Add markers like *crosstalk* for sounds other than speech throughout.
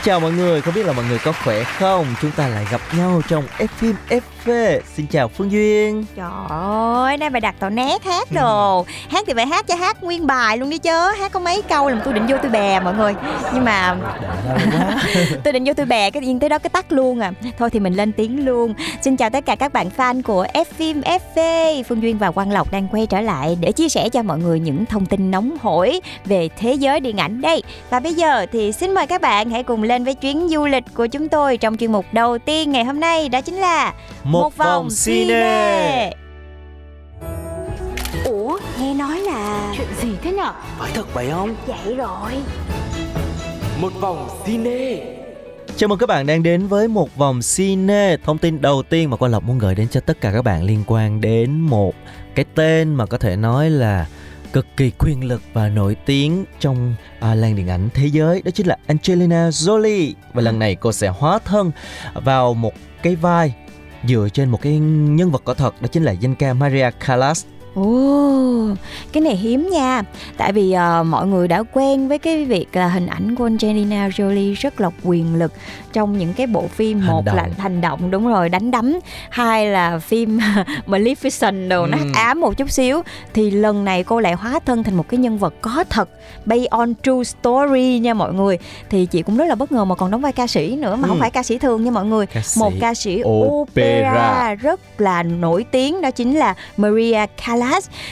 Xin chào mọi người, không biết là mọi người có khỏe không? Chúng ta lại gặp nhau trong F phim FV. Xin chào Phương Duyên. Trời ơi, nay bài đặt tàu nét hát đồ. *laughs* Hát thì phải hát cho hát nguyên bài luôn đi chứ. Hát có mấy câu làm tôi định vô tôi bè mọi người. Nhưng mà *laughs* tôi định vô tôi bè cái yên tới đó cái tắt luôn à. Thôi thì mình lên tiếng luôn. Xin chào tất cả các bạn fan của F phim FV Phương Duyên và Quang Lộc đang quay trở lại Để chia sẻ cho mọi người những thông tin nóng hổi Về thế giới điện ảnh đây. Và bây giờ thì xin mời các bạn hãy cùng lên với chuyến du lịch của chúng tôi Trong chuyên mục đầu tiên ngày hôm nay Đó chính là Một, vòng cine. Ủa nghe nói là chuyện gì thế nhở? Phải thật vậy không? Vậy rồi. Một vòng cine Chào mừng các bạn đang đến với một vòng cine. Thông tin đầu tiên mà Quang Lộc muốn gửi đến cho tất cả các bạn liên quan đến một cái tên mà có thể nói là cực kỳ quyền lực và nổi tiếng trong à, làng điện ảnh thế giới đó chính là Angelina Jolie. Và lần này cô sẽ hóa thân vào một cái vai dựa trên một cái nhân vật có thật, đó chính là danh ca Maria Callas. Ồ, cái này hiếm nha Tại vì ờ, mọi người đã quen với cái việc là hình ảnh của Angelina Jolie rất là quyền lực Trong những cái bộ phim Hành Một là động. hành động đúng rồi đánh đấm Hai là phim *laughs* Maleficent đồ nó Ừ. ám một chút xíu Thì lần này cô lại hóa thân thành một cái nhân vật có thật Based on true story nha mọi người Thì chị cũng rất là bất ngờ mà còn đóng vai ca sĩ nữa Mà Ừ. không phải ca sĩ thường nha mọi người ca sĩ một ca sĩ opera. opera rất là nổi tiếng đó chính là Maria Callas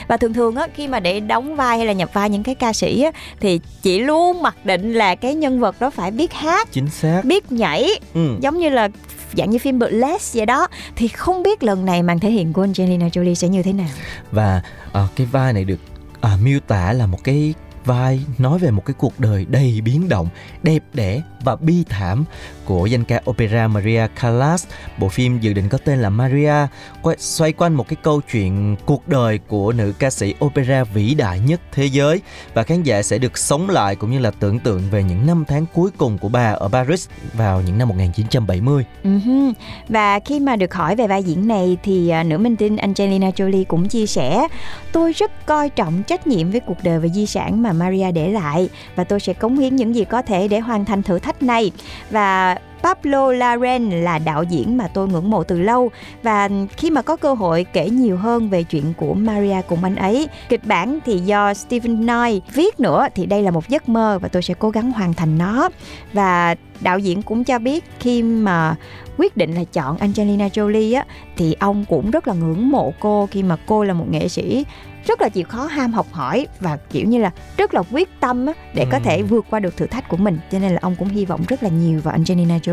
và thường thường á khi mà để đóng vai hay là nhập vai những cái ca sĩ á thì chị luôn mặc định là cái nhân vật đó phải biết hát chính xác. biết nhảy ừ. giống như là dạng như phim Burlesque vậy đó. Thì không biết lần này màn thể hiện của Angelina Jolie sẽ như thế nào. Và ờ, cái vai này được à, miêu tả là một cái vai nói về một cái cuộc đời đầy biến động, đẹp đẽ và bi thảm của danh ca opera Maria Callas. Bộ phim dự định có tên là Maria, quay- xoay quanh một cái câu chuyện cuộc đời của nữ ca sĩ opera vĩ đại nhất thế giới và khán giả sẽ được sống lại cũng như là tưởng tượng về những năm tháng cuối cùng của bà ở Paris vào những năm 1970. Uh-huh. Ừ và khi mà được hỏi về vai diễn này thì à, nữ minh tinh Angelina Jolie cũng chia sẻ Tôi rất coi trọng trách nhiệm với cuộc đời và di sản mà Maria để lại Và tôi sẽ cống hiến những gì có thể để hoàn thành thử thách này. Và Pablo Larraín là đạo diễn mà tôi ngưỡng mộ từ lâu. Và khi mà có cơ hội kể nhiều hơn về chuyện của Maria cùng anh ấy kịch bản thì do Stephen Knight viết nữa thì đây là một giấc mơ và tôi sẽ cố gắng hoàn thành nó. Và đạo diễn cũng cho biết khi mà quyết định là chọn Angelina Jolie á thì ông cũng rất là ngưỡng mộ cô khi mà cô là một nghệ sĩ rất là chịu khó ham học hỏi và kiểu như là rất là quyết tâm á, để có Ừm. thể vượt qua được thử thách của mình. Cho nên là ông cũng hy vọng rất là nhiều vào Angelina Jolie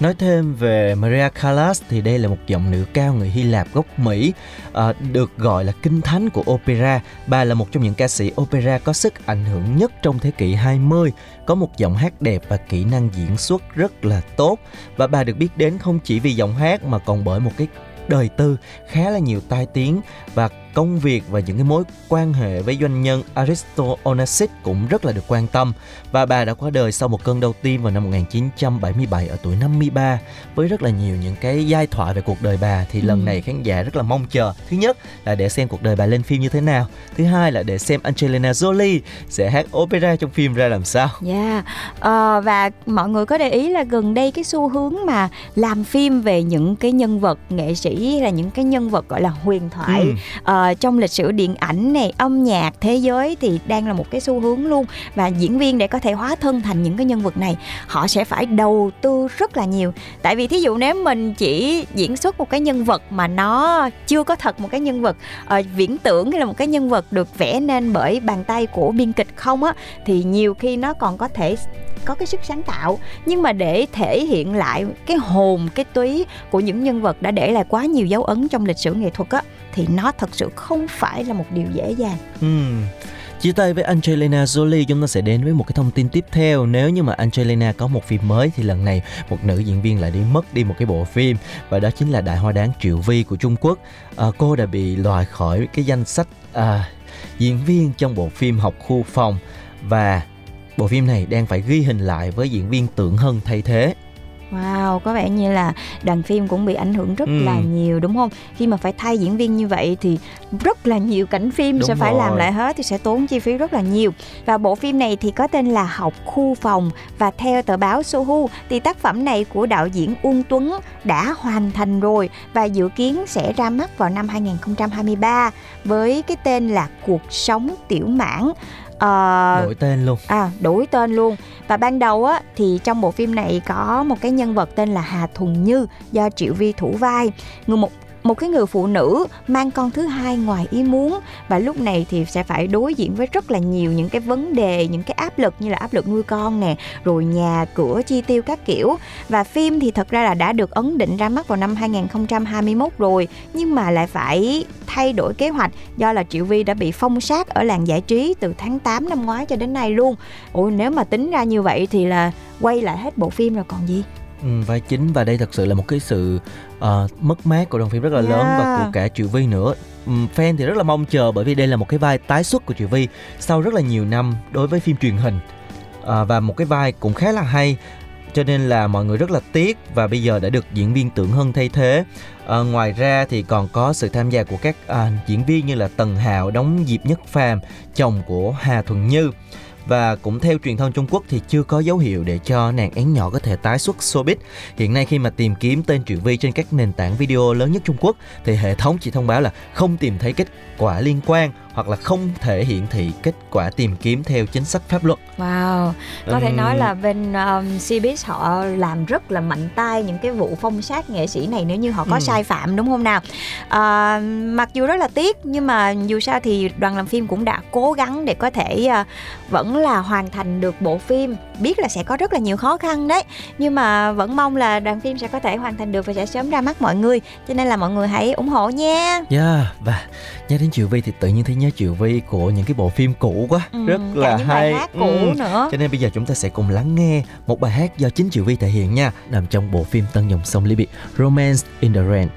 Nói thêm về Maria Callas thì đây là một giọng nữ cao người Hy Lạp gốc Mỹ à, được gọi là kinh thánh của opera. Bà là một trong những ca sĩ opera có sức ảnh hưởng nhất trong thế kỷ 20, có một giọng hát đẹp và kỹ năng diễn xuất rất là tốt và bà được biết đến không chỉ vì giọng hát mà còn bởi một cái đời tư khá là nhiều tai tiếng và công việc và những cái mối quan hệ với doanh nhân Aristo Onassis cũng rất là được quan tâm và bà đã qua đời sau một cơn đau tim vào năm 1977 ở tuổi 53 với rất là nhiều những cái giai thoại về cuộc đời bà thì lần Ừ. này khán giả rất là mong chờ thứ nhất là để xem cuộc đời bà lên phim như thế nào thứ hai là để xem Angelina Jolie sẽ hát opera trong phim ra làm sao Yeah. Ờ, và mọi người có để ý là gần đây cái xu hướng mà làm phim về những cái nhân vật nghệ sĩ hay là những cái nhân vật gọi là huyền thoại Ừ. ờ, uh, trong lịch sử điện ảnh này âm nhạc thế giới thì đang là một cái xu hướng luôn. Và diễn viên để có thể hóa thân thành những cái nhân vật này họ sẽ phải đầu tư rất là nhiều. Tại vì thí dụ nếu mình chỉ diễn xuất một cái nhân vật mà nó chưa có thật một cái nhân vật uh, viễn tưởng hay là một cái nhân vật được vẽ nên bởi bàn tay của biên kịch không á thì nhiều khi nó còn có thể có cái sức sáng tạo. Nhưng mà để thể hiện lại cái hồn cái túy của những nhân vật đã để lại quá nhiều dấu ấn trong lịch sử nghệ thuật á thì nó thật sự không phải là một điều dễ dàng. Uhm. Chia tay với Angelina Jolie chúng ta sẽ đến với một cái thông tin tiếp theo Nếu như mà Angelina có một phim mới thì lần này một nữ diễn viên lại đi mất đi một cái bộ phim Và đó chính là Đại Hoa Đáng Triệu Vi của Trung Quốc à, Cô đã bị loại khỏi cái danh sách à, diễn viên trong bộ phim Học Khu Phòng Và bộ phim này đang phải ghi hình lại với diễn viên Tưởng Hân thay thế Wow, có vẻ như là đoàn phim cũng bị ảnh hưởng rất ừ. là nhiều đúng không? Khi mà phải thay diễn viên như vậy thì rất là nhiều cảnh phim đúng sẽ phải làm lại hết thì sẽ tốn chi phí rất là nhiều. Và bộ phim này thì có tên là Học khu phòng và theo tờ báo Sohu thì tác phẩm này của đạo diễn Uông Tuấn đã hoàn thành rồi và dự kiến sẽ ra mắt vào năm 2023 với cái tên là Cuộc sống tiểu mãn uh, đổi tên luôn. à đổi tên luôn. Và ban đầu á thì trong bộ phim này có một cái nhân vật tên là Hà Thuần Như do Triệu Vi thủ vai. Người một một cái người phụ nữ mang con thứ hai ngoài ý muốn và lúc này thì sẽ phải đối diện với rất là nhiều những cái vấn đề những cái áp lực như là áp lực nuôi con nè rồi nhà cửa chi tiêu các kiểu và phim thì thật ra là đã được ấn định ra mắt vào năm 2021 rồi nhưng mà lại phải thay đổi kế hoạch do là Triệu Vi đã bị phong sát ở làng giải trí từ tháng 8 năm ngoái cho đến nay luôn. Ủa nếu mà tính ra như vậy thì là quay lại hết bộ phim rồi còn gì. Ừ, vai chính và đây thật sự là một cái sự uh, mất mát của đoàn phim rất là yeah. lớn và của cả Triệu Vi nữa um, fan thì rất là mong chờ bởi vì đây là một cái vai tái xuất của Triệu Vi sau rất là nhiều năm đối với phim truyền hình uh, và một cái vai cũng khá là hay cho nên là mọi người rất là tiếc và bây giờ đã được diễn viên Tưởng Hân thay thế. À, ngoài ra thì còn có sự tham gia của các à, diễn viên như là Tần Hạo đóng Diệp Nhất Phàm, chồng của Hà Thuần Như và cũng theo truyền thông Trung Quốc thì chưa có dấu hiệu để cho nàng én nhỏ có thể tái xuất showbiz. Hiện nay khi mà tìm kiếm tên Triệu Vi trên các nền tảng video lớn nhất Trung Quốc, thì hệ thống chỉ thông báo là không tìm thấy kết quả liên quan hoặc là không thể hiển thị kết quả tìm kiếm theo chính sách pháp luật. Wow, có um... thể nói là bên um, Cbiz họ làm rất là mạnh tay những cái vụ phong sát nghệ sĩ này nếu như họ có ừ. sai phạm đúng không nào? À, mặc dù rất là tiếc nhưng mà dù sao thì đoàn làm phim cũng đã cố gắng để có thể uh, vẫn là hoàn thành được bộ phim. Biết là sẽ có rất là nhiều khó khăn đấy, nhưng mà vẫn mong là đoàn phim sẽ có thể hoàn thành được và sẽ sớm ra mắt mọi người. Cho nên là mọi người hãy ủng hộ nha. Yeah, dạ, và nhắc đến Triệu Vi thì tự nhiên thấy nhớ Triệu Vi của những cái bộ phim cũ quá ừ, rất là những hay. bài hát cũ ừ. nữa. Cho nên bây giờ chúng ta sẽ cùng lắng nghe một bài hát do chính Triệu Vi thể hiện nha nằm trong bộ phim Tân dòng sông ly biệt Romance in the Rain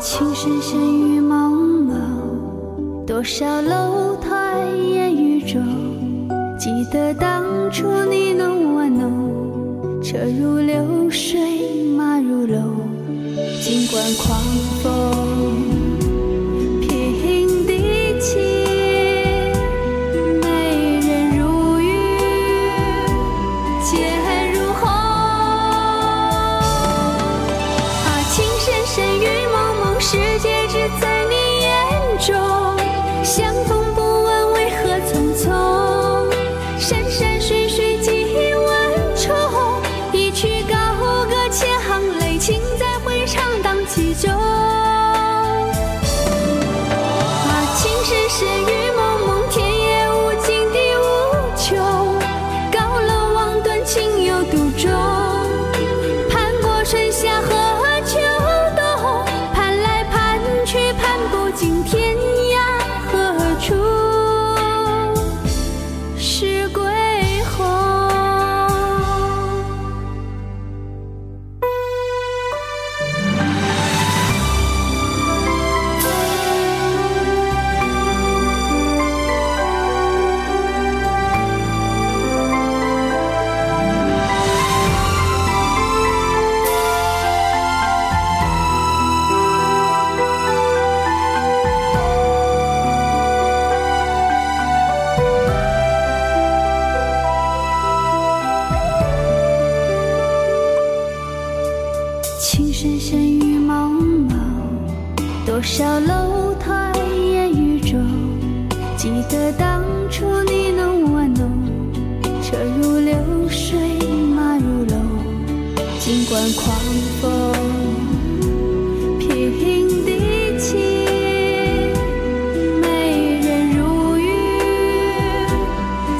情深深雨蒙蒙多少楼台烟雨中记得当初你侬我侬车如流水马如龙尽管狂风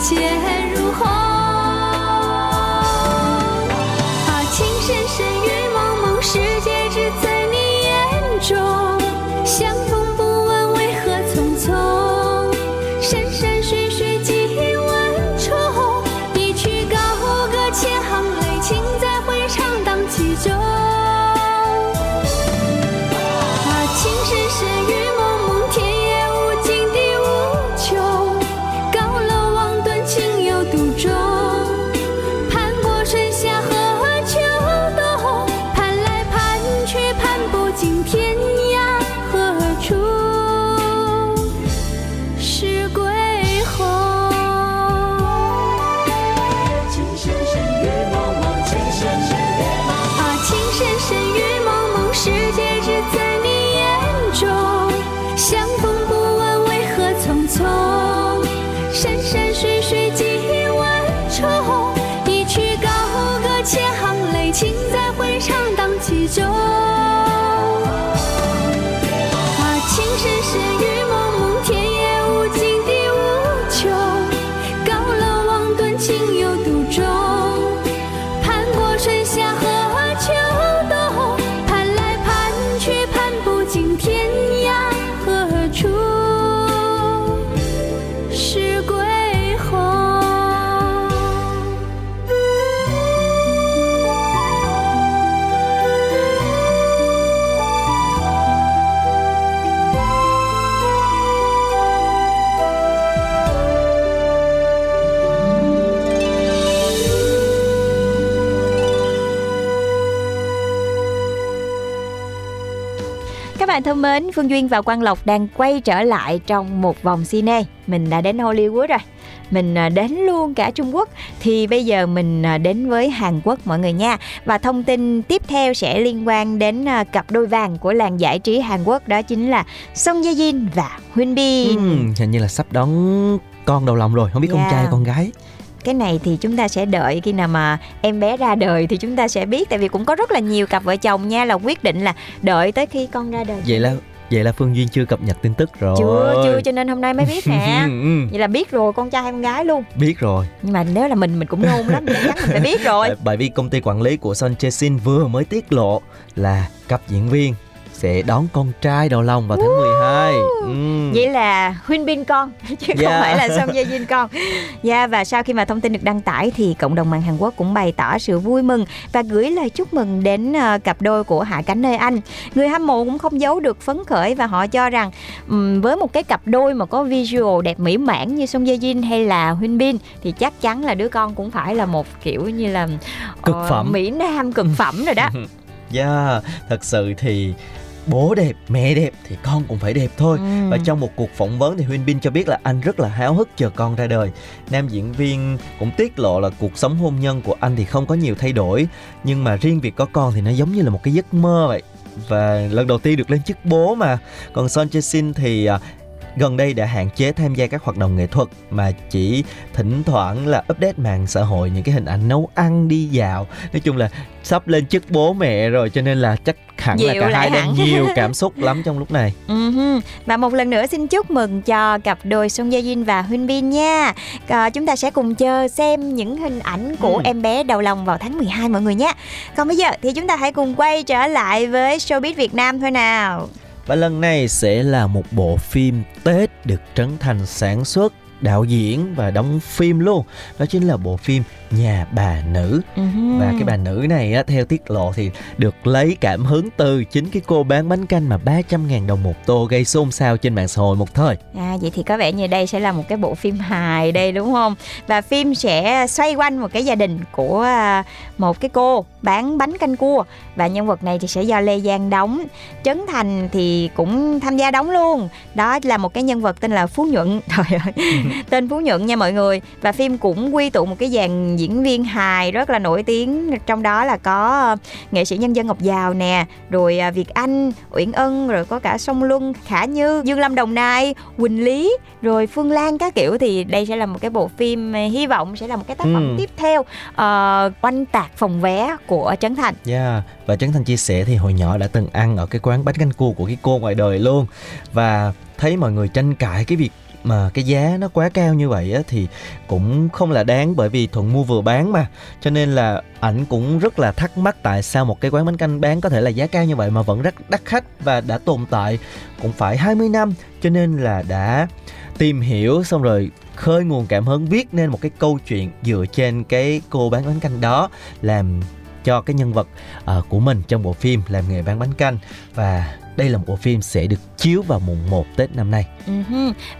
见。一曲高歌千行泪，情在回肠荡气中。Mến, Phương Duyên và Quang Lộc đang quay trở lại trong một vòng cine. Mình đã đến Hollywood rồi. Mình à, đến luôn cả Trung Quốc thì bây giờ mình à, đến với Hàn Quốc mọi người nha. Và thông tin tiếp theo sẽ liên quan đến à, cặp đôi vàng của làng giải trí Hàn Quốc đó chính là Song Ye Jin và Hyun Bin. Ừm, hình như là sắp đón con đầu lòng rồi không biết con Yeah. trai con gái cái này thì chúng ta sẽ đợi khi nào mà em bé ra đời thì chúng ta sẽ biết. Tại vì cũng có rất là nhiều cặp vợ chồng nha là quyết định là đợi tới khi con ra đời. Vậy là vậy là phương duyên chưa cập nhật tin tức rồi. Chưa chưa cho nên hôm nay mới biết nè. *laughs* Ừ, vậy là biết rồi con trai hay con gái luôn. Biết rồi. Nhưng mà nếu là mình mình cũng nôn lắm chắc chắn mình phải biết rồi. *laughs* Bởi- vì công ty quản lý của Son Jae Shin vừa mới tiết lộ là cặp diễn viên sẽ đón con trai đầu lòng vào tháng 12 Ừm. vậy là Huyên Bin con *laughs* chứ không Dạ. phải là Song Ye Jin con. Dạ và sau khi mà thông tin được đăng tải thì cộng đồng mạng Hàn Quốc cũng bày tỏ sự vui mừng và gửi lời chúc mừng đến ờ, cặp đôi của Hạ Cánh nơi Anh. Người hâm mộ cũng không giấu được phấn khởi và họ cho rằng với một cái cặp đôi mà có visual đẹp mỹ mãn như Song Ye Jin hay là Huyên Bin thì chắc chắn là đứa con cũng phải là một kiểu như là Cực ờ, phẩm. mỹ nam cực phẩm rồi đó. *laughs* Yeah, thật sự thì bố đẹp, mẹ đẹp thì con cũng phải đẹp thôi. Ừm. Và trong một cuộc phỏng vấn thì Huyên Bin cho biết là anh rất là háo hức chờ con ra đời. Nam diễn viên cũng tiết lộ là cuộc sống hôn nhân của anh thì không có nhiều thay đổi, nhưng mà riêng việc có con thì nó giống như là một cái giấc mơ vậy. Và lần đầu tiên được lên chức bố mà. Còn Son Jae Shin thì à, gần đây đã hạn chế tham gia các hoạt động nghệ thuật mà chỉ thỉnh thoảng là update mạng xã hội những cái hình ảnh nấu ăn đi dạo nói chung là sắp lên chức bố mẹ rồi cho nên là chắc hẳn là Dịu cả lại hai đang nhiều *laughs* cảm xúc lắm trong lúc này Ừm, Và một lần nữa xin chúc mừng cho cặp đôi Song Ye Jin và Hyun Bin nha. À, chúng ta sẽ cùng chờ xem những hình ảnh của Ừ. em bé đầu lòng vào tháng 12 mọi người nhé. Còn bây giờ thì chúng ta hãy cùng quay trở lại với showbiz Việt Nam thôi nào và lần này sẽ là một bộ phim Tết được Trấn Thành sản xuất, đạo diễn và đóng phim luôn. Đó chính là bộ phim nhà bà nữ Ừm. và cái bà nữ này á, theo tiết lộ thì được lấy cảm hứng từ chính cái cô bán bánh canh mà 300.000 đồng một tô gây xôn xao trên mạng xã hội một thời À, vậy thì có vẻ như đây sẽ là một cái bộ phim hài đây đúng không? Và phim sẽ xoay quanh một cái gia đình của à, một cái cô bán bánh canh cua và nhân vật này thì sẽ do Lê Giang đóng. Trấn Thành thì cũng tham gia đóng luôn. Đó là một cái nhân vật tên là Phú Nhuận. *laughs* Trời ơi, tên Phú Nhuận nha mọi người. Và phim cũng quy tụ một cái dàn diễn viên hài rất là nổi tiếng trong đó là có ờ, nghệ sĩ nhân dân Ngọc Giàu nè rồi à, Việt Anh Uyển Ân rồi có cả Song Luân Khả Như Dương Lâm Đồng Nai Quỳnh Lý rồi Phương Lan các kiểu thì đây sẽ là một cái bộ phim à, hy vọng sẽ là một cái tác phẩm Ừ. tiếp theo ờ, oanh tạc phòng vé của Trấn Thành Yeah. Và Trấn Thành chia sẻ thì hồi nhỏ đã từng ăn ở cái quán bánh canh cua của cái cô ngoài đời luôn và thấy mọi người tranh cãi cái việc mà cái giá nó quá cao như vậy á, thì cũng không là đáng bởi vì thuận mua vừa bán mà. Cho nên là ảnh cũng rất là thắc mắc tại sao một cái quán bánh canh bán có thể là giá cao như vậy mà vẫn rất đắt khách và đã tồn tại cũng phải 20 năm. Cho nên là đã tìm hiểu xong rồi khơi nguồn cảm hứng viết nên một cái câu chuyện dựa trên cái cô bán bánh canh đó làm cho cái nhân vật uh, của mình trong bộ phim làm nghề bán bánh canh. Và đây là một bộ phim sẽ được chiếu vào mùng 1 Tết năm nay. Ừ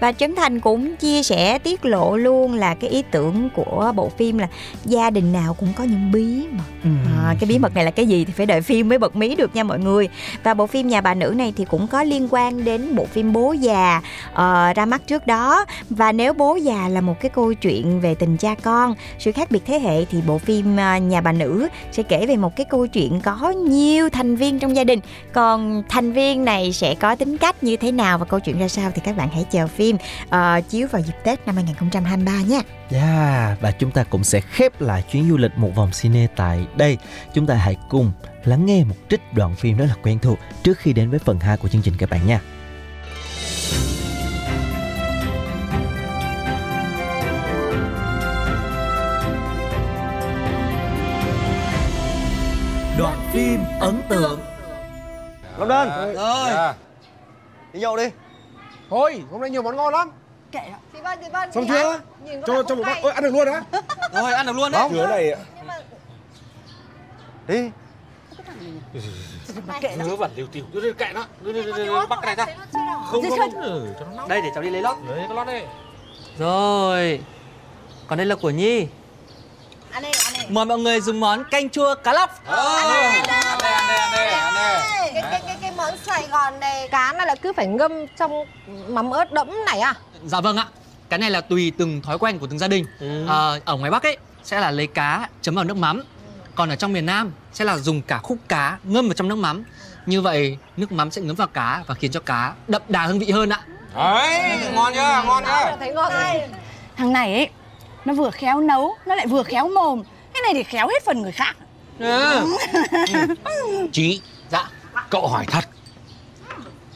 Và Trấn Thành cũng chia sẻ tiết lộ luôn là cái ý tưởng của bộ phim là gia đình nào cũng có những bí mật. À, cái bí mật này là cái gì thì phải đợi phim mới bật mí được nha mọi người. Và bộ phim nhà bà nữ này thì cũng có liên quan đến bộ phim bố già ờ, ra mắt trước đó. Và nếu bố già là một cái câu chuyện về tình cha con sự khác biệt thế hệ thì bộ phim à, nhà bà nữ sẽ kể về một cái câu chuyện có nhiều thành viên trong gia đình. Còn thành viên này sẽ có tính cách như thế nào và câu chuyện ra sao thì các bạn hãy chờ phim ờ, chiếu vào dịp Tết năm 2023 nha Yeah, và chúng ta cũng sẽ khép lại chuyến du lịch một vòng cine tại đây. Chúng ta hãy cùng lắng nghe một trích đoạn phim rất là quen thuộc trước khi đến với phần 2 của chương trình các bạn nha. Đoạn phim ấn tượng Long Đơn Rồi. Đi nhậu đi. Thôi hôm nay nhiều món ngon lắm. Chị Vân, chị Vân Xong chị chưa? Cho cho một không bát. Ôi ăn được luôn á? *laughs* Rồi ăn được luôn đấy. Chứa này Nhưng mà Đi. Ngứa vẩn liều tiểu kệ nó. Bắt cái này ra. Không nó nóng Đây để cháu đi lấy lót. Lấy cái lót đi. Rồi. Còn đây là của Nhi. Ăn ăn đi. Mời mọi người dùng món canh chua cá lóc Cái, cái, cái, cái món Sài Gòn này Cá này là cứ phải ngâm trong mắm ớt đẫm này à Dạ vâng ạ. Cái này là tùy từng thói quen của từng gia đình. Ờ, ở ngoài Bắc ấy sẽ là lấy cá chấm vào nước mắm. Còn ở trong miền Nam sẽ là dùng cả khúc cá ngâm vào trong nước mắm. Như vậy nước mắm sẽ ngấm vào cá và khiến cho cá đậm đà hương vị hơn ạ. Đấy ngon chưa ngon chưa thấy ngon rồi Thằng này ấy Nó vừa khéo nấu Nó lại vừa khéo mồm này thì khéo hết phần người khác. Chí Dạ. Cậu hỏi thật.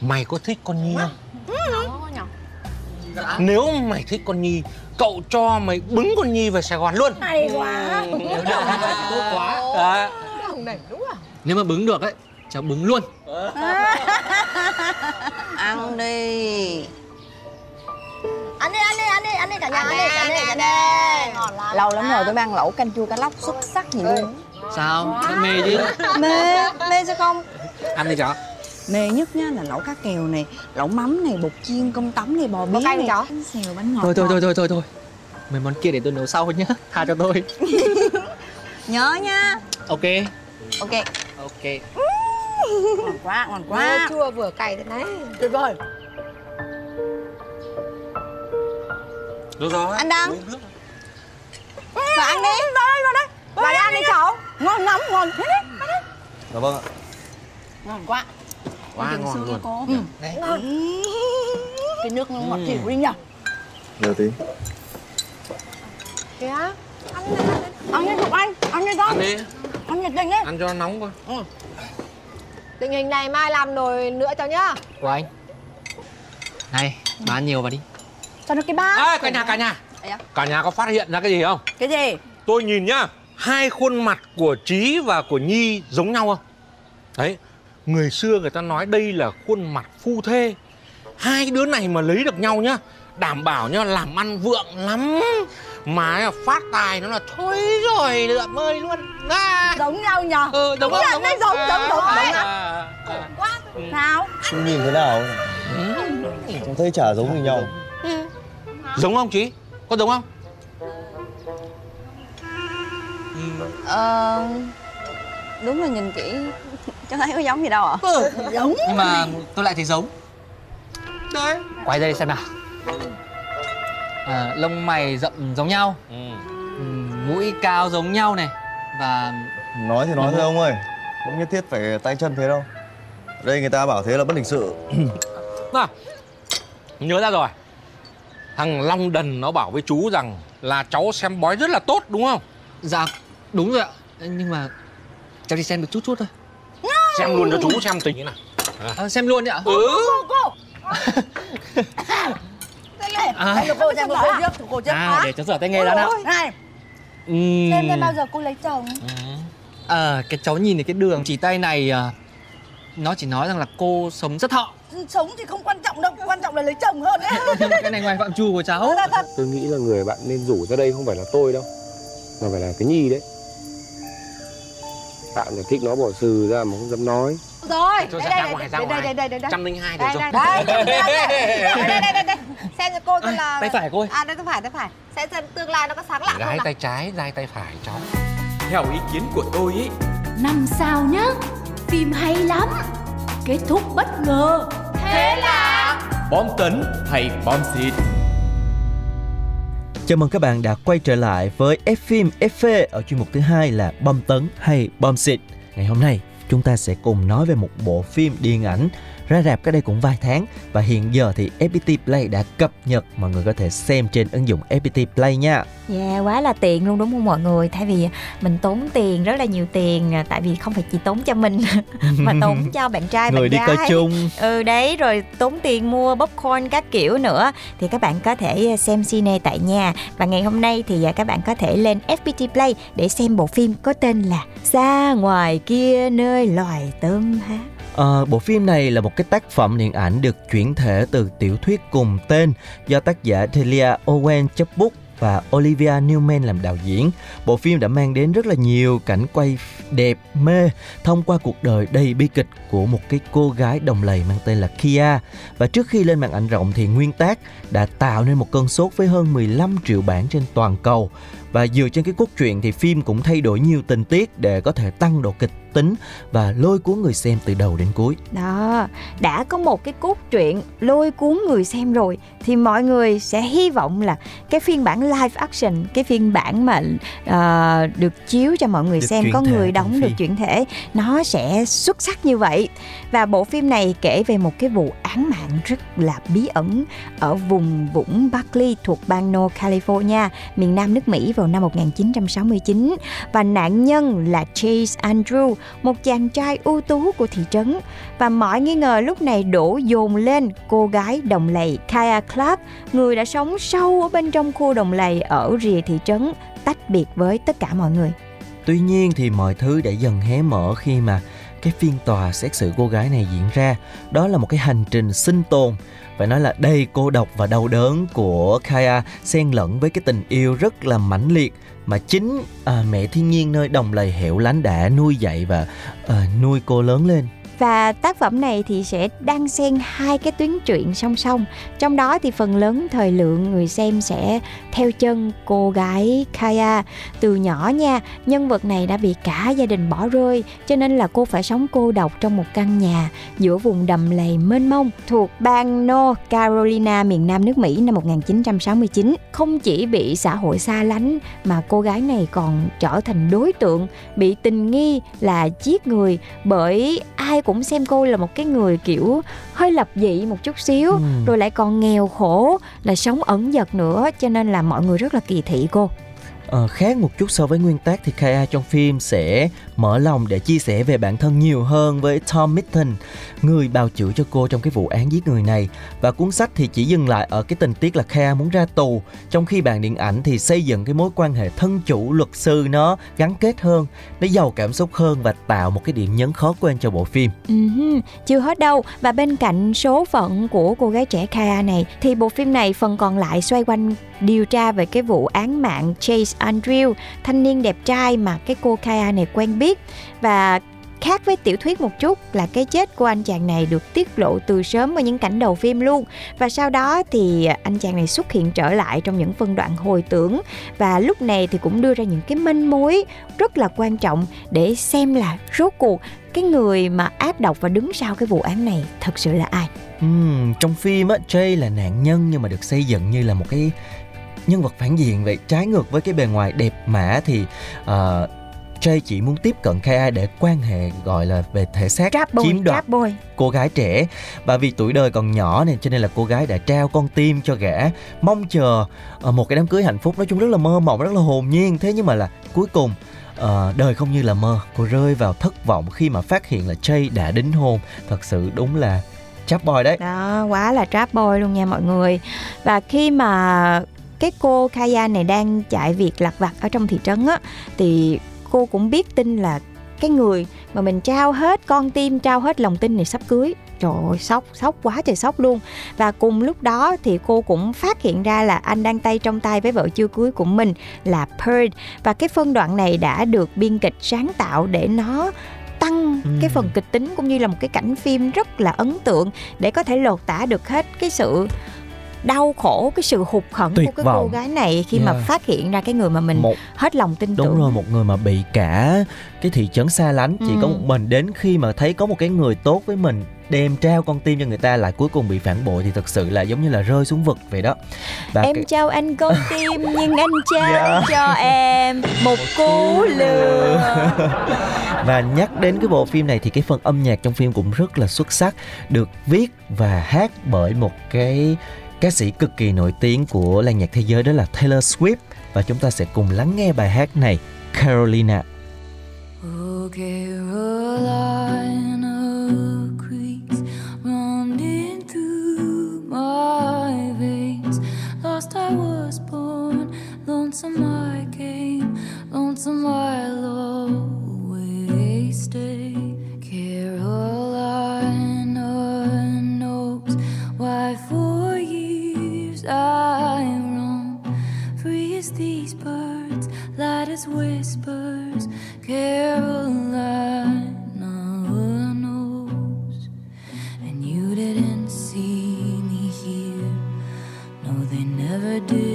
Mày có thích con Nhi không? Nếu mày thích con Nhi Cậu cho mày bứng con Nhi về Sài Gòn luôn. Hay quá. Nếu được thì tốt quá. À Nếu mà bứng được ấy, cháu bứng luôn. Ăn đi. Ăn đi, ăn cả nhà Ăn đi, ăn đi, cả nhà Ngon lắm Lâu lắm rồi tôi mang lẩu canh chua cá lóc xuất sắc gì luôn Sao? Mê chứ. *laughs* Mê, mê sao không Ăn đi cháu Mê nhất nha là lẩu cá kèo này Lẩu mắm này, bột chiên, cơm tấm này, bò bía này? Bánh xèo, bánh ngọt Thôi thôi thôi thôi thôi thôi. Mấy món kia để tôi nấu sau nhá. Tha cho tôi. *laughs* Nhớ nha Ok. Ok Ok. Ngon quá, ngon Vừa quá chua vừa cay thế này Tuyệt vời Được rồi. Anh Đăng. Vào ăn đi. Vào đây, vào đây. Vào đây ăn đi cháu Ngon lắm, ngon thế. Dạ vâng ạ. Ngon quá. Quá ngon luôn. cô. Ừ. Cái nước nó ngọt xỉu đi nhở Giờ tí. Kìa Ăn đi Thục Anh, ăn đi con. Ăn đi. Ăn nhiệt tình đấy Ăn cho nó nóng coi Tình hình này mai làm nồi nữa cháu nhá. Của anh. Này, bán nhiều vào đi. Cho nó cái bát À, cả nhà cả nhà. Á? Cả nhà có phát hiện ra cái gì không? Cái gì? Tôi nhìn nhá Hai khuôn mặt của Trí và của Nhi giống nhau không? Đấy Người xưa người ta nói đây là khuôn mặt phu thê. Hai đứa này mà lấy được nhau nhá Đảm bảo nhá làm ăn vượng lắm. Mà phát tài nó là thôi rồi lượm ơi luôn. À. Giống nhau nhở Ừ, đúng Đúng nó không? giống, À, giống, giống, à, giống à, à. Sao? Nhìn thế nào? Cháu thấy chả giống như nhau Giống không Trí? Có giống không? Ờ... Đúng là nhìn kỹ Cho thấy có giống gì đâu ạ Giống Nhưng mà tôi lại thấy giống. Đấy Quay ra đây xem nào. À, lông mày rậm giống nhau. ừ. Ừm, mũi cao giống nhau này và Nói thì nói thôi ông ơi Không nhất thiết phải tay chân thế đâu Đây người ta bảo thế là bất lịch sự À, nhớ ra rồi Thằng Long Đần nó bảo với chú rằng Là cháu xem bói rất là tốt đúng không? Dạ đúng rồi ạ. Nhưng mà cháu đi xem được chút chút thôi. Xem luôn cho chú xem tình thế nào. À, xem luôn đi ạ. Ừ. Cô cô *laughs* này À. Cô xem của cô trước của cô trước. À hả? để cháu rửa tay nghề đã nào. Này. Xem xem bao giờ cô lấy chồng? À, cái cháu nhìn thấy cái đường chỉ tay này à, nó chỉ nói rằng là cô sống rất thọ Sống thì không quan trọng đâu Quan trọng là lấy chồng hơn đấy cái này ngoài phạm trù của cháu Thật thật Tôi nghĩ là người bạn nên rủ ra đây không phải là tôi đâu Mà phải là cái Nhi đấy Tạm là thích nó bỏ sừ ra mà không dám nói Rồi Cho đây, ra đây, ngoài, ra đây, ngoài. đây, đây, đây, đây. Trăm linh hai Đây, rồi đây, đây, đây, đây, đây, đây, đây, đây. Xem cho cô xem là tay phải cô À đây tay phải tay phải Xem xem tương lai nó có sáng lạ không Gái nào tay trái, dai tay phải cháu Theo ý kiến của tôi ý Năm sao nhá Phim hay lắm Kết thúc bất ngờ Thế là Bom tấn hay bom xịt Chào mừng các bạn đã quay trở lại với F phim FV ở chuyên mục thứ hai là bom tấn hay bom xịt. Ngày hôm nay chúng ta sẽ cùng nói về một bộ phim điện ảnh ra rạp cách đây cũng vài tháng và hiện giờ thì FPT Play đã cập nhật mọi người có thể xem trên ứng dụng FPT Play nha. Yeah, quá là tiện luôn đúng không mọi người? Thay vì mình tốn tiền rất là nhiều tiền à, tại vì không phải chỉ tốn cho mình *laughs* mà tốn cho bạn trai Người bạn đi gái. coi chung. Ừ đấy rồi tốn tiền mua popcorn các kiểu nữa thì các bạn có thể xem cine tại nhà và ngày hôm nay thì à, các bạn có thể lên FPT Play để xem bộ phim có tên là Xa ngoài kia nơi loài tôm hát. À, bộ phim này là một cái tác phẩm điện ảnh được chuyển thể từ tiểu thuyết cùng tên do tác giả Delia Owen chấp bút và Olivia Newman làm đạo diễn. Bộ phim đã mang đến rất là nhiều cảnh quay đẹp mê thông qua cuộc đời đầy bi kịch của một cái cô gái đồng lầy mang tên là Kia. Và trước khi lên màn ảnh rộng thì nguyên tác đã tạo nên một cơn sốt với hơn 15 triệu bản trên toàn cầu. Và dựa trên cái cốt truyện thì phim cũng thay đổi nhiều tình tiết để có thể tăng độ kịch tính và lôi cuốn người xem từ đầu đến cuối. Đó, đã có một cái cốt truyện lôi cuốn người xem rồi thì mọi người sẽ hy vọng là cái phiên bản live action, cái phiên bản mà ờ, được chiếu cho mọi người Được xem có thể người đóng được phim. chuyển thể nó sẽ xuất sắc như vậy. Và bộ phim này kể về một cái vụ án mạng rất là bí ẩn ở vùng vũng Berkeley thuộc bang North California, miền Nam nước Mỹ vào năm 1969 và nạn nhân là Chase Andrew, một chàng trai ưu tú của thị trấn và mọi nghi ngờ lúc này đổ dồn lên cô gái đồng lầy Kaya Clark, người đã sống sâu ở bên trong khu đồng lầy ở rìa thị trấn, tách biệt với tất cả mọi người. Tuy nhiên thì mọi thứ đã dần hé mở khi mà cái phiên tòa xét xử cô gái này diễn ra. Đó là một cái hành trình sinh tồn phải nói là đầy cô độc và đau đớn của Kaya xen lẫn với cái tình yêu rất là mãnh liệt mà chính à, mẹ thiên nhiên nơi đồng lầy hẻo lánh đã nuôi dạy và à, nuôi cô lớn lên. Và tác phẩm này thì sẽ đan xen hai cái tuyến truyện song song. Trong đó thì phần lớn thời lượng người xem sẽ theo chân cô gái Kaya. Từ nhỏ nha, nhân vật này đã bị cả gia đình bỏ rơi, cho nên là cô phải sống cô độc trong một căn nhà giữa vùng đầm lầy mênh mông thuộc bang North Carolina miền Nam nước Mỹ năm 1969. Không chỉ bị xã hội xa lánh mà cô gái này còn trở thành đối tượng bị tình nghi là giết người bởi ai cũng xem cô là một cái người kiểu hơi lập dị một chút xíu Ừ. rồi lại còn nghèo khổ là sống ẩn dật nữa cho nên là mọi người rất là kỳ thị cô Ờ, khác một chút so với nguyên tác thì Kaya trong phim sẽ mở lòng để chia sẻ về bản thân nhiều hơn với Tom Mitten, người bào chữa cho cô trong cái vụ án giết người này. Và cuốn sách thì chỉ dừng lại ở cái tình tiết là Kaya muốn ra tù, trong khi bản điện ảnh thì xây dựng cái mối quan hệ thân chủ luật sư nó gắn kết hơn, nó giàu cảm xúc hơn và tạo một cái điểm nhấn khó quên cho bộ phim. Ừm, chưa hết đâu và bên cạnh số phận của cô gái trẻ Kaya này thì bộ phim này phần còn lại xoay quanh điều tra về cái vụ án mạng Chase Andrew thanh niên đẹp trai mà cái cô Kaya này quen biết. Và khác với tiểu thuyết một chút là cái chết của anh chàng này được tiết lộ từ sớm ở những cảnh đầu phim luôn. Và sau đó thì anh chàng này xuất hiện trở lại trong những phân đoạn hồi tưởng. Và lúc này thì cũng đưa ra những cái manh mối rất là quan trọng để xem là rốt cuộc cái người mà ác độc và đứng sau cái vụ án này thật sự là ai. Ừ, trong phim á, Jay là nạn nhân nhưng mà được xây dựng như là một cái nhân vật phản diện vậy trái ngược với cái bề ngoài đẹp mã thì uh, Jay chỉ muốn tiếp cận Kai để quan hệ gọi là về thể xác Trap boy, chiếm đoạt trap boy. cô gái trẻ. Và vì tuổi đời còn nhỏ nên cho nên là cô gái đã trao con tim cho gã. Mong chờ ờ, một cái đám cưới hạnh phúc. Nói chung rất là mơ mộng rất là hồn nhiên. Thế nhưng mà là cuối cùng ờ, đời không như là mơ. Cô rơi vào thất vọng khi mà phát hiện là Jay đã đính hôn. Thật sự đúng là chap boy đấy. Đó quá là trap boy luôn nha mọi người. Và khi mà cái cô Kaya này đang chạy việc lặt vặt ở trong thị trấn á thì cô cũng biết tin là cái người mà mình trao hết con tim trao hết lòng tin này sắp cưới. Trời ơi sốc sốc quá trời sốc luôn. Và cùng lúc đó thì cô cũng phát hiện ra là anh đang tay trong tay với vợ chưa cưới của mình là Pearl. Và cái phân đoạn này đã được biên kịch sáng tạo để nó tăng Ừ. cái phần kịch tính cũng như là một cái cảnh phim rất là ấn tượng để có thể lột tả được hết cái sự đau khổ cái sự hụt hẫng của cái vọng. cô gái này khi mà Yeah. phát hiện ra cái người mà mình một hết lòng tin đúng tưởng rồi một người mà bị cả cái thị trấn xa lánh chỉ Ừ. có một mình đến khi mà thấy có một cái người tốt với mình đem trao con tim cho người ta lại cuối cùng bị phản bội thì thật sự là giống như là rơi xuống vực vậy đó và em cái- trao anh con *laughs* tim nhưng anh trao Dạ. cho em một cú lừa *laughs* và nhắc đến cái bộ phim này thì cái phần âm nhạc trong phim cũng rất là xuất sắc được viết và hát bởi một cái ca sĩ cực kỳ nổi tiếng của làng nhạc thế giới đó là Taylor Swift và chúng ta sẽ cùng lắng nghe bài hát này Carolina Oh, Carolina creeks running through my veins. Lost I was born, lonesome I came, lonesome I years I roam. Free as these birds, light as whispers. Carolina knows, and you didn't see me here. No, they never did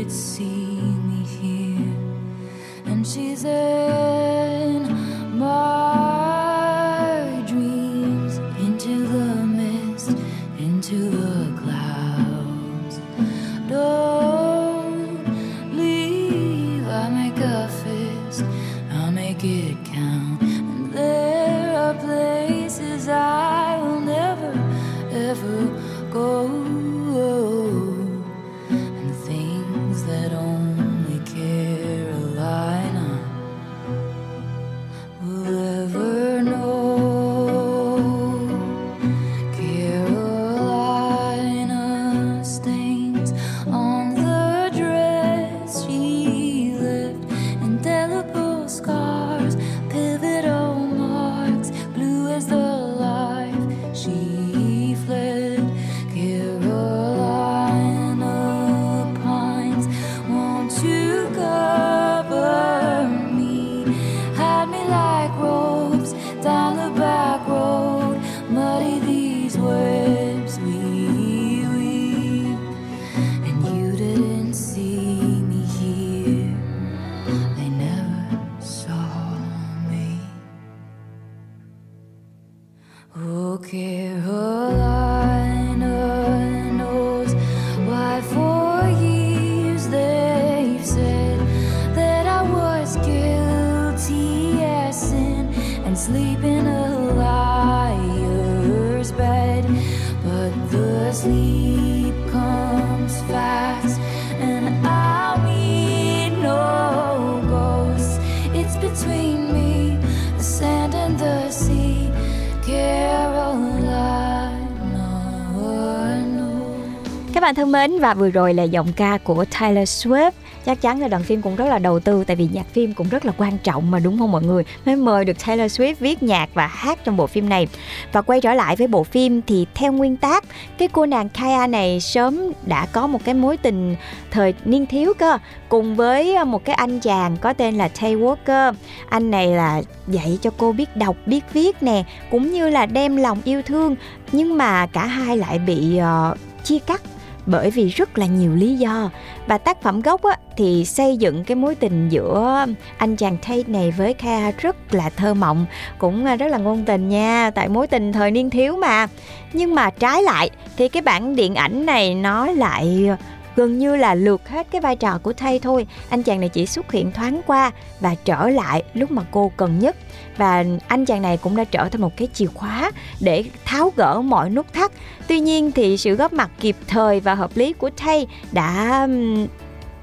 và vừa rồi là giọng ca của Taylor Swift. Chắc chắn là đoàn phim cũng rất là đầu tư tại vì nhạc phim cũng rất là quan trọng mà đúng không mọi người? Mới mời được Taylor Swift viết nhạc và hát trong bộ phim này. Và quay trở lại với bộ phim thì theo nguyên tác cái cô nàng Kaya này sớm đã có một cái mối tình thời niên thiếu cơ cùng với ờ, một cái anh chàng có tên là Tay Walker. Anh này là dạy cho cô biết đọc biết viết nè cũng như là đem lòng yêu thương nhưng mà cả hai lại bị uh, chia cắt bởi vì rất là nhiều lý do. Và tác phẩm gốc á, thì xây dựng cái mối tình giữa anh chàng Tate này với Kha rất là thơ mộng cũng rất là ngôn tình nha tại mối tình thời niên thiếu mà. Nhưng mà trái lại thì cái bản điện ảnh này nó lại gần như là lượt hết cái vai trò của Thay thôi. Anh chàng này chỉ xuất hiện thoáng qua và trở lại lúc mà cô cần nhất và anh chàng này cũng đã trở thành một cái chìa khóa để tháo gỡ mọi nút thắt. Tuy nhiên thì sự góp mặt kịp thời và hợp lý của Thay đã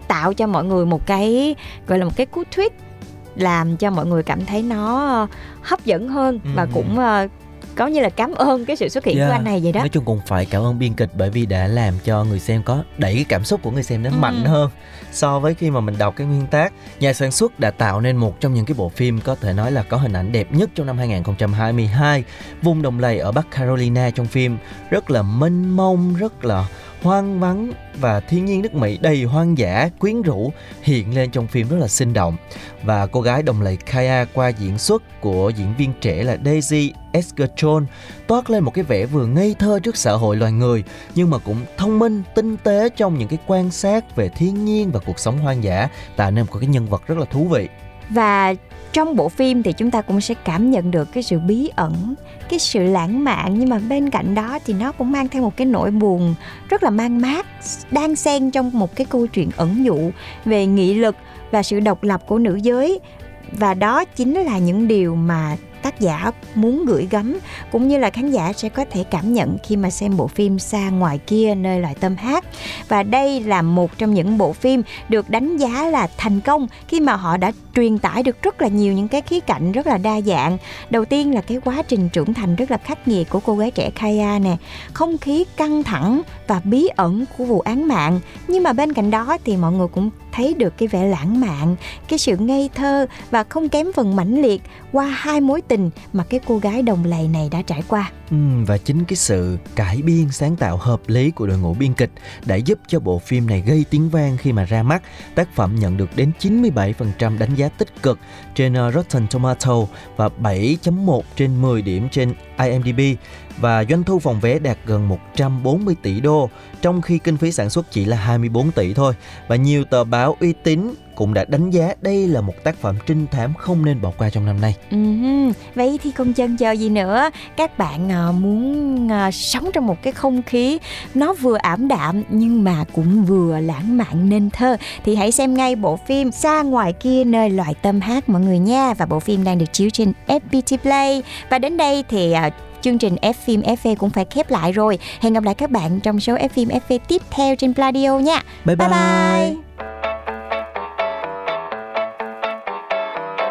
tạo cho mọi người một cái gọi là một cái cú tweet làm cho mọi người cảm thấy nó hấp dẫn hơn và cũng ờ, có như là cảm ơn cái sự xuất hiện của Yeah. anh này vậy đó Nói chung cũng phải cảm ơn biên kịch bởi vì đã làm cho người xem có đẩy cái cảm xúc của người xem nó Ừ. mạnh hơn so với khi mà mình đọc cái nguyên tác. Nhà sản xuất đã tạo nên một trong những cái bộ phim có thể nói là có hình ảnh đẹp nhất trong năm 2022. Vùng đồng lầy ở Bắc Carolina trong phim rất là mênh mông, rất là hoang vắng và thiên nhiên nước Mỹ đầy hoang dã, quyến rũ hiện lên trong phim rất là sinh động. Và cô gái đồng lầy Kaya qua diễn xuất của diễn viên trẻ là Daisy Esgerton toát lên một cái vẻ vừa ngây thơ trước xã hội loài người nhưng mà cũng thông minh, tinh tế trong những cái quan sát về thiên nhiên và cuộc sống hoang dã tạo nên một cái nhân vật rất là thú vị. và trong bộ phim thì chúng ta cũng sẽ cảm nhận được cái sự bí ẩn, cái sự lãng mạn, nhưng mà bên cạnh đó thì nó cũng mang theo một cái nỗi buồn rất là mang mát, đang xen trong một cái câu chuyện ẩn dụ về nghị lực và sự độc lập của nữ giới. Và đó chính là những điều mà tác giả muốn gửi gắm, cũng như là khán giả sẽ có thể cảm nhận khi mà xem bộ phim xa ngoài kia, nơi loài tâm hát. Và đây là một trong những bộ phim được đánh giá là thành công khi mà họ đã truyền tải được rất là nhiều những cái khía cạnh rất là đa dạng. Đầu tiên là cái quá trình trưởng thành rất là khắc nghiệt của cô gái trẻ Kaya nè. Không khí căng thẳng và bí ẩn của vụ án mạng. Nhưng mà bên cạnh đó thì mọi người cũng thấy được cái vẻ lãng mạn, cái sự ngây thơ và không kém phần mãnh liệt qua hai mối tình mà cái cô gái đồng lầy này đã trải qua Ừ, và chính cái sự cải biên sáng tạo hợp lý của đội ngũ biên kịch đã giúp cho bộ phim này gây tiếng vang khi mà ra mắt. Tác phẩm nhận được đến 97% đánh giá tích cực trên ờ, Rotten Tomato và 7.1 trên 10 điểm trên IMDb và doanh thu phòng vé đạt gần 140 tỷ đô, trong khi kinh phí sản xuất chỉ là 24 tỷ thôi. Và nhiều tờ báo uy tín cũng đã đánh giá đây là một tác phẩm trinh thám không nên bỏ qua trong năm nay. Ừm, vậy thì không chần chờ gì nữa các bạn ờ, muốn ờ, sống trong một cái không khí nó vừa ảm đạm nhưng mà cũng vừa lãng mạn nên thơ thì hãy xem ngay bộ phim xa ngoài kia nơi loài tâm hát mọi người nha và bộ phim đang được chiếu trên FPT Play và đến đây thì ờ, chương trình F phim FV cũng phải khép lại rồi hẹn gặp lại các bạn trong số F phim FV tiếp theo trên Pladio nha Bye bye. bye, bye.